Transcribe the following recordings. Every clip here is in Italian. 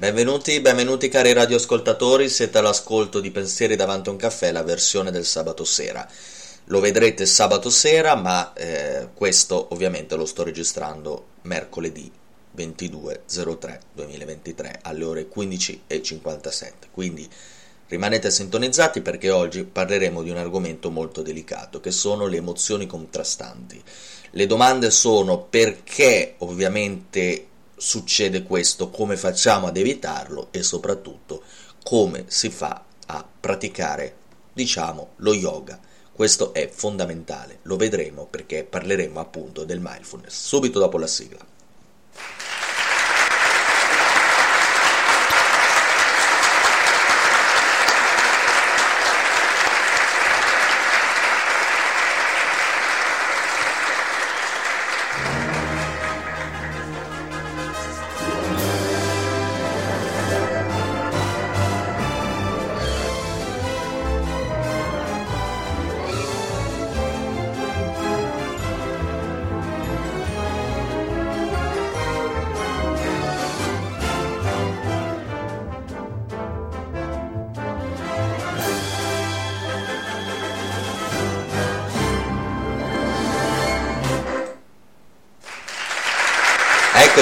Benvenuti, benvenuti cari radioascoltatori, siete all'ascolto di Pensieri davanti a un caffè, la versione del sabato sera. Lo vedrete sabato sera, ma eh, questo ovviamente lo sto registrando mercoledì 22.03.2023 alle ore 15.57. Quindi rimanete sintonizzati perché oggi parleremo di un argomento molto delicato che sono le emozioni contrastanti. Le domande sono perché ovviamente succede questo, come facciamo ad evitarlo e soprattutto come si fa a praticare, diciamo, lo yoga. Questo è fondamentale, lo vedremo perché parleremo appunto del mindfulness subito dopo la sigla.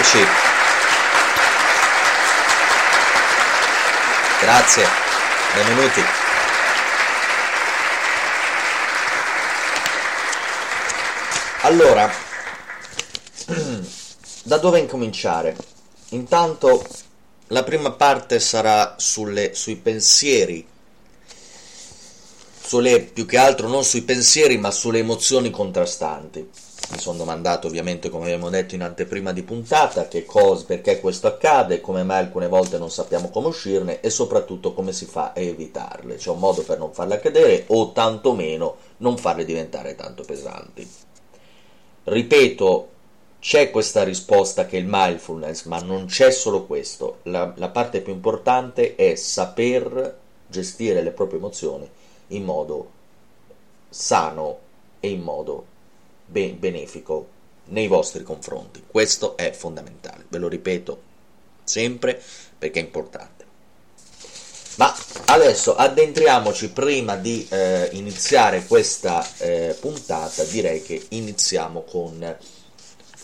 Eccoci. Grazie, benvenuti. Allora, da dove incominciare? Intanto la prima parte sarà sulle, sui pensieri, sulle, più che altro non sui pensieri ma sulle emozioni contrastanti mi sono domandato ovviamente come abbiamo detto in anteprima di puntata che cosa, perché questo accade, come mai alcune volte non sappiamo come uscirne e soprattutto come si fa a evitarle, c'è un modo per non farle accadere o tantomeno non farle diventare tanto pesanti. Ripeto, c'è questa risposta che è il mindfulness, ma non c'è solo questo, la, la parte più importante è saper gestire le proprie emozioni in modo sano e in modo benefico nei vostri confronti. Questo è fondamentale, ve lo ripeto sempre perché è importante. Ma adesso addentriamoci prima di eh, iniziare questa eh, puntata, direi che iniziamo con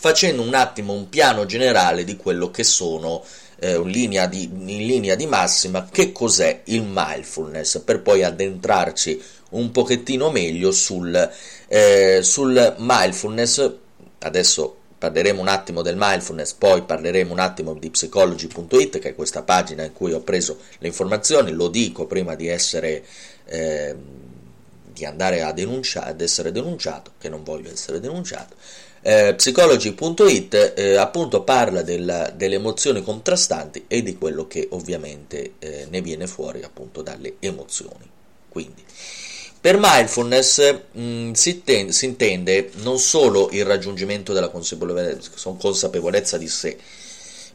facendo un attimo un piano generale di quello che sono eh, in, linea di, in linea di massima che cos'è il mindfulness per poi addentrarci un pochettino meglio sul, eh, sul mindfulness. Adesso parleremo un attimo del mindfulness, poi parleremo un attimo di psychology.it, che è questa pagina in cui ho preso le informazioni, lo dico prima di essere eh, di andare a denunciare, ad essere denunciato, che non voglio essere denunciato. Eh, psychology.it eh, appunto parla del, delle emozioni contrastanti e di quello che ovviamente eh, ne viene fuori appunto dalle emozioni. Quindi per mindfulness mh, mm, si, ten- si, intende non solo il raggiungimento della consapevolezza, consapevolezza di sé,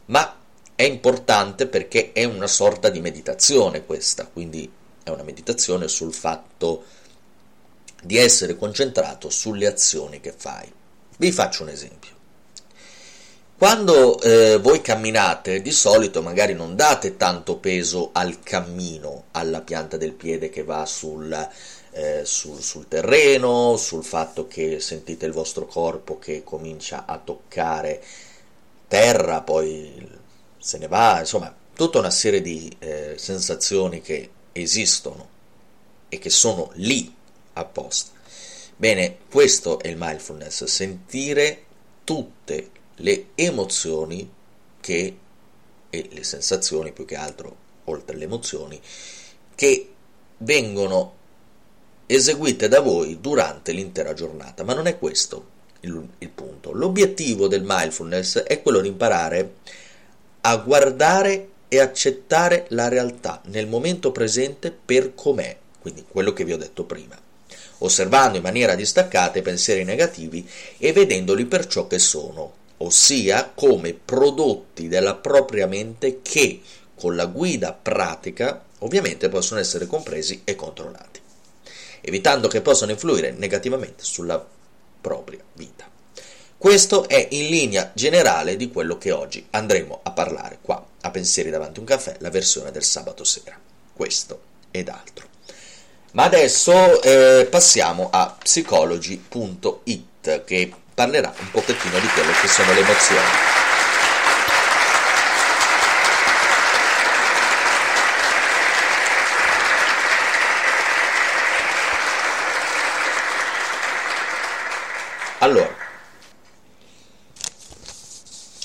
ma è importante perché è una sorta di meditazione questa, quindi è una meditazione sul fatto di essere concentrato sulle azioni che fai. Vi faccio un esempio. Quando eh, voi camminate, di solito magari non date tanto peso al cammino, alla pianta del piede che va sul, eh, sul, sul, terreno, sul fatto che sentite il vostro corpo che comincia a toccare terra, poi se ne va, insomma, tutta una serie di eh, sensazioni che esistono e che sono lì apposta. Bene, questo è il mindfulness, sentire tutte le emozioni che, e le sensazioni più che altro, oltre alle emozioni, che vengono eseguite da voi durante l'intera giornata, ma non è questo il, il punto. L'obiettivo del mindfulness è quello di imparare a guardare e accettare la realtà nel momento presente per com'è, quindi quello che vi ho detto prima, osservando in maniera distaccata i pensieri negativi e vedendoli per ciò che sono, ossia come prodotti della propria mente che, con la guida pratica, ovviamente possono essere compresi e controllati evitando che possano influire negativamente sulla propria vita. Questo è in linea generale di quello che oggi andremo a parlare qua a pensieri davanti a un caffè, la versione del sabato sera. Questo ed altro. Ma adesso eh, passiamo a psychology.it che parlerà un pochettino di quello che sono le emozioni. Allora,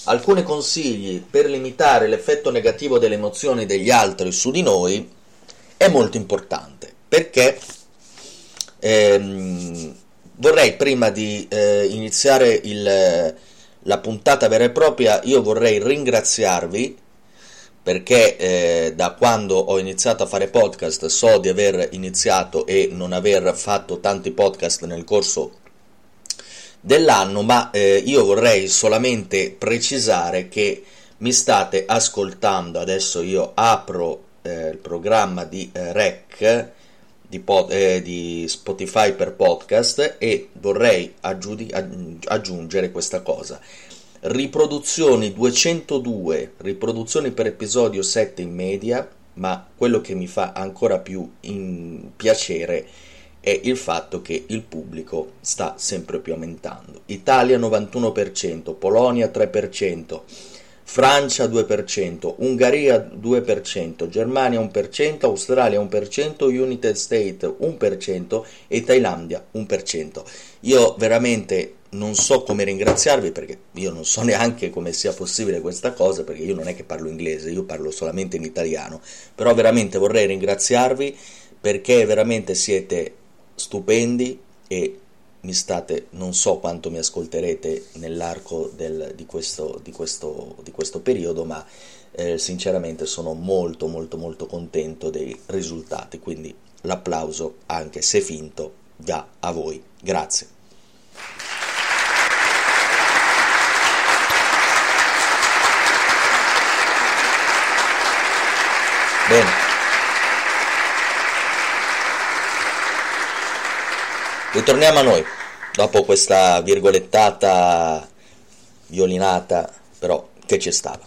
alcuni consigli per limitare l'effetto negativo delle emozioni degli altri su di noi è molto importante perché ehm, vorrei prima di eh, iniziare il, la puntata vera e propria, io vorrei ringraziarvi perché eh, da quando ho iniziato a fare podcast so di aver iniziato e non aver fatto tanti podcast nel corso dell'anno, ma eh, io vorrei solamente precisare che mi state ascoltando, adesso io apro eh, il programma di eh, REC di, pod, eh, di, Spotify per podcast e vorrei aggiudi, aggiungere questa cosa. Riproduzioni 202, riproduzioni per episodio 7 in media, ma quello che mi fa ancora più piacere è il fatto che il pubblico sta sempre più aumentando. Italia 91%, Polonia 3%, Francia 2%, Ungheria 2%, Germania 1%, Australia 1%, United States 1% e Thailandia 1%. Io veramente non so come ringraziarvi perché io non so neanche come sia possibile questa cosa perché io non è che parlo inglese, io parlo solamente in italiano, però veramente vorrei ringraziarvi perché veramente siete stupendi e mi state, non so quanto mi ascolterete nell'arco del, di, questo, di, questo, di, questo, periodo, ma eh, sinceramente sono molto molto molto contento dei risultati, quindi l'applauso, anche se finto, va a voi. Grazie. Bene. Ritorniamo a noi, dopo questa virgolettata violinata, però che ci stava.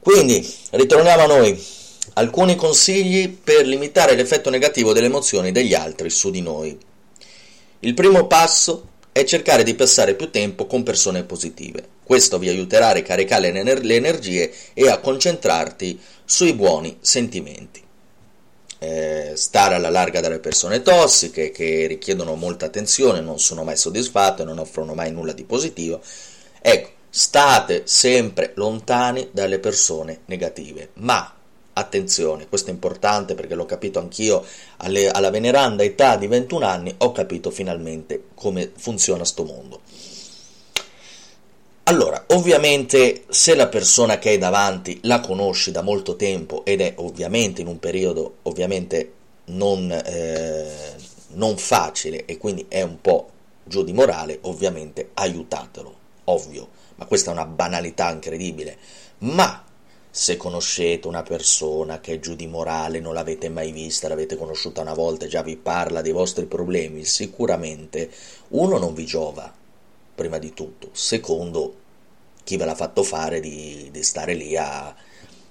Quindi, ritorniamo a noi. Alcuni consigli per limitare l'effetto negativo delle emozioni degli altri su di noi. Il primo passo è cercare di passare più tempo con persone positive. Questo vi aiuterà a ricaricare le energie e a concentrarti sui buoni sentimenti eh, stare alla larga dalle persone tossiche che richiedono molta attenzione, non sono mai soddisfatte, non offrono mai nulla di positivo. Ecco, state sempre lontani dalle persone negative, ma attenzione, questo è importante perché l'ho capito anch'io alle, alla veneranda età di 21 anni, ho capito finalmente come funziona sto mondo. Allora, ovviamente se la persona che hai davanti la conosci da molto tempo ed è ovviamente in un periodo ovviamente non, eh, non facile e quindi è un po' giù di morale, ovviamente aiutatelo, ovvio, ma questa è una banalità incredibile. Ma se conoscete una persona che è giù di morale, non l'avete mai vista, l'avete conosciuta una volta e già vi parla dei vostri problemi, sicuramente uno non vi giova, prima di tutto. Secondo, chi ve l'ha fatto fare di, di stare lì a, a,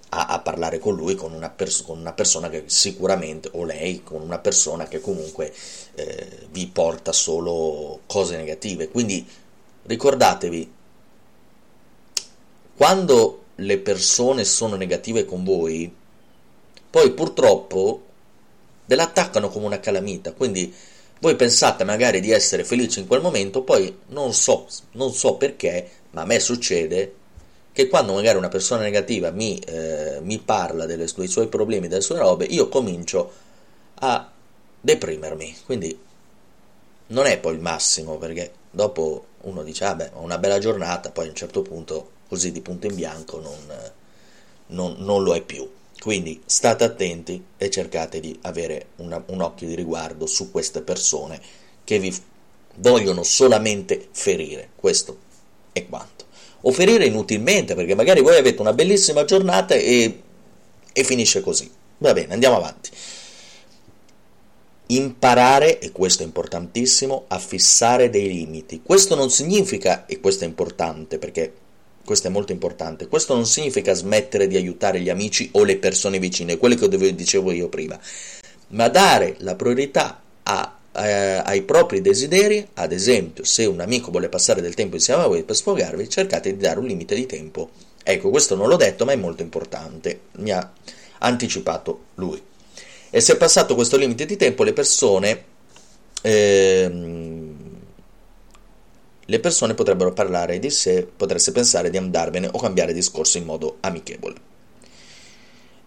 a, parlare con lui, con una, pers- con una, persona che sicuramente, o lei, con una persona che comunque eh, vi porta solo cose negative. Quindi ricordatevi, quando le persone sono negative con voi, poi purtroppo ve l'attaccano come una calamita. Quindi voi pensate magari di essere felici in quel momento, poi non so, non so perché, ma a me succede che quando magari una persona negativa mi, eh, mi parla delle, dei suoi problemi, delle sue robe, io comincio a deprimermi. Quindi non è poi il massimo, perché dopo uno dice, ah beh, ho una bella giornata, poi a un certo punto, così di punto in bianco, non, non, non lo è più. Quindi state attenti e cercate di avere una, un occhio di riguardo su queste persone che vi vogliono solamente ferire. Questo è quanto. O ferire inutilmente, perché magari voi avete una bellissima giornata e, e finisce così. Va bene, andiamo avanti. Imparare, e questo è importantissimo, a fissare dei limiti. Questo non significa, e questo è importante perché questo è molto importante, questo non significa smettere di aiutare gli amici o le persone vicine, quelle che dicevo io prima, ma dare la priorità a, eh, ai propri desideri, ad esempio se un amico vuole passare del tempo insieme a voi per sfogarvi, cercate di dare un limite di tempo. Ecco, questo non l'ho detto, ma è molto importante, mi ha anticipato lui. E se è passato questo limite di tempo, le persone... Ehm, le persone potrebbero parlare di sé, potreste pensare di andarvene o cambiare discorso in modo amichevole.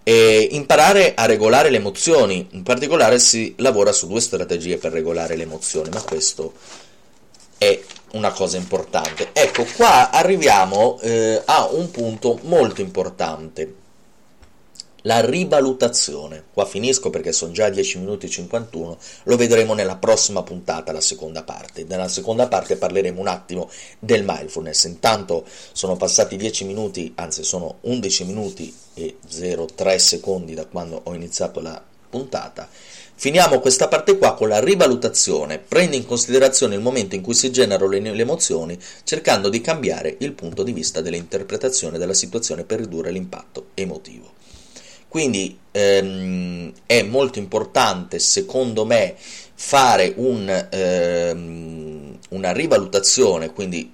E imparare a regolare le emozioni, in particolare si lavora su due strategie per regolare le emozioni, ma questo è una cosa importante. Ecco, qua arriviamo eh, a un punto molto importante la rivalutazione. Qua finisco perché sono già 10 minuti e 51, lo vedremo nella prossima puntata, la seconda parte. Nella seconda parte parleremo un attimo del mindfulness. Intanto sono passati 10 minuti, anzi sono 11 minuti e 03 secondi da quando ho iniziato la puntata. Finiamo questa parte qua con la rivalutazione. Prende in considerazione il momento in cui si generano le, le emozioni, cercando di cambiare il punto di vista dell'interpretazione della situazione per ridurre l'impatto emotivo. Quindi ehm, è molto importante, secondo me, fare un, ehm, una rivalutazione, quindi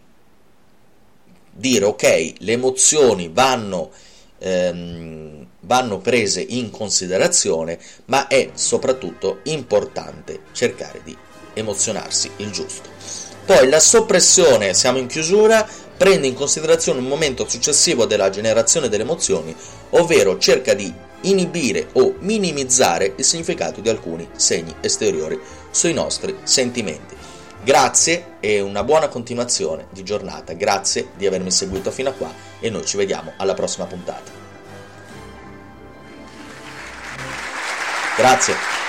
dire ok, le emozioni vanno, ehm, vanno prese in considerazione, ma è soprattutto importante cercare di emozionarsi il giusto. Poi la soppressione, siamo in chiusura, prende in considerazione un momento successivo della generazione delle emozioni, ovvero cerca di inibire o minimizzare il significato di alcuni segni esteriori sui nostri sentimenti. Grazie e una buona continuazione di giornata. Grazie di avermi seguito fino a qua e noi ci vediamo alla prossima puntata. Grazie.